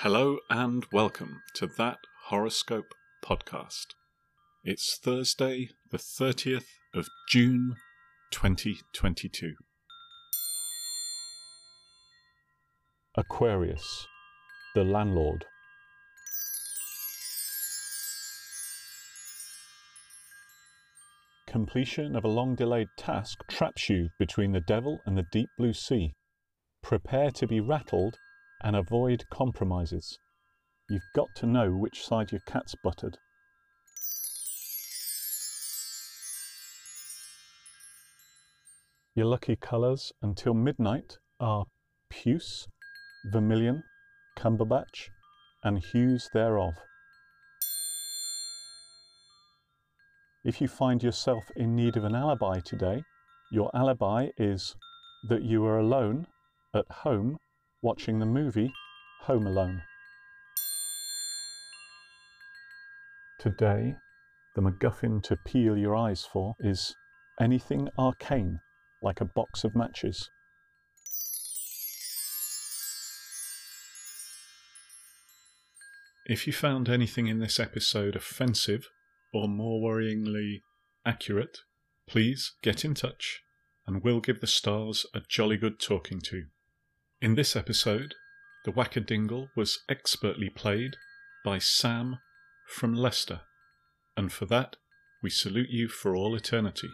Hello and welcome to that horoscope podcast. It's Thursday, the 30th of June 2022. Aquarius, the landlord. Completion of a long delayed task traps you between the devil and the deep blue sea. Prepare to be rattled and avoid compromises. You've got to know which side your cat's buttered. Your lucky colours until midnight are puce, vermilion, cumberbatch, and hues thereof. If you find yourself in need of an alibi today, your alibi is that you are alone at home watching the movie Home Alone. Today, the MacGuffin to peel your eyes for is anything arcane, like a box of matches. If you found anything in this episode offensive or more worryingly accurate, please get in touch and we'll give the stars a jolly good talking to. In this episode, the Wackadingle was expertly played by Sam from Leicester, and for that we salute you for all eternity.